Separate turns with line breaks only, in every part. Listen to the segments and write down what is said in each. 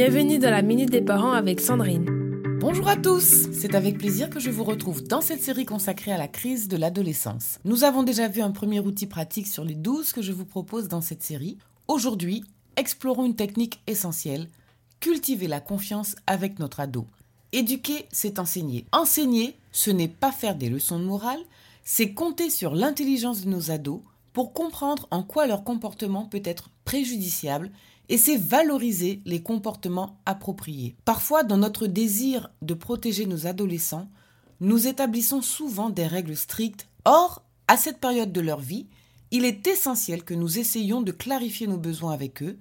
Bienvenue dans la Minute des Parents avec Sandrine.
Bonjour à tous, c'est avec plaisir que je vous retrouve dans cette série consacrée à la crise de l'adolescence. Nous avons déjà vu un premier outil pratique sur les 12 que je vous propose dans cette série. Aujourd'hui, explorons une technique essentielle, cultiver la confiance avec notre ado. Éduquer, c'est enseigner. Enseigner, ce n'est pas faire des leçons de morale, c'est compter sur l'intelligence de nos ados pour comprendre en quoi leur comportement peut être préjudiciable et c'est valoriser les comportements appropriés. Parfois, dans notre désir de protéger nos adolescents, nous établissons souvent des règles strictes. Or, à cette période de leur vie, il est essentiel que nous essayions de clarifier nos besoins avec eux,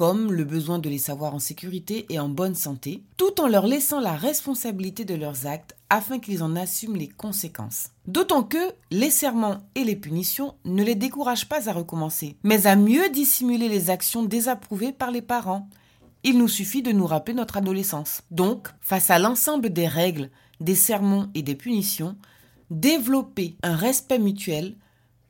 comme le besoin de les savoir en sécurité et en bonne santé, tout en leur laissant la responsabilité de leurs actes afin qu'ils en assument les conséquences. D'autant que les serments et les punitions ne les découragent pas à recommencer, mais à mieux dissimuler les actions désapprouvées par les parents. Il nous suffit de nous rappeler notre adolescence. Donc, face à l'ensemble des règles, des sermons et des punitions, développer un respect mutuel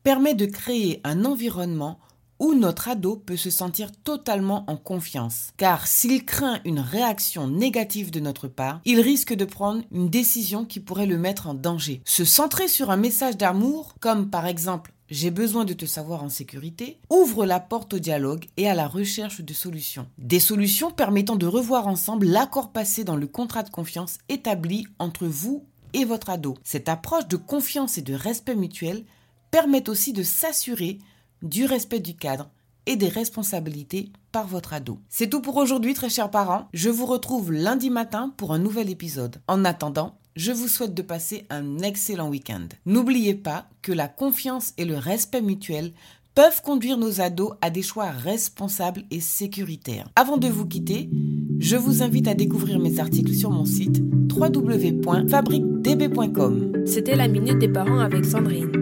permet de créer un environnement où notre ado peut se sentir totalement en confiance. Car s'il craint une réaction négative de notre part, il risque de prendre une décision qui pourrait le mettre en danger. Se centrer sur un message d'amour, comme par exemple j'ai besoin de te savoir en sécurité, ouvre la porte au dialogue et à la recherche de solutions. Des solutions permettant de revoir ensemble l'accord passé dans le contrat de confiance établi entre vous et votre ado. Cette approche de confiance et de respect mutuel permet aussi de s'assurer du respect du cadre et des responsabilités par votre ado. C'est tout pour aujourd'hui, très chers parents. Je vous retrouve lundi matin pour un nouvel épisode. En attendant, je vous souhaite de passer un excellent week-end. N'oubliez pas que la confiance et le respect mutuel peuvent conduire nos ados à des choix responsables et sécuritaires. Avant de vous quitter, je vous invite à découvrir mes articles sur mon site www.fabriquedb.com.
C'était la Minute des Parents avec Sandrine.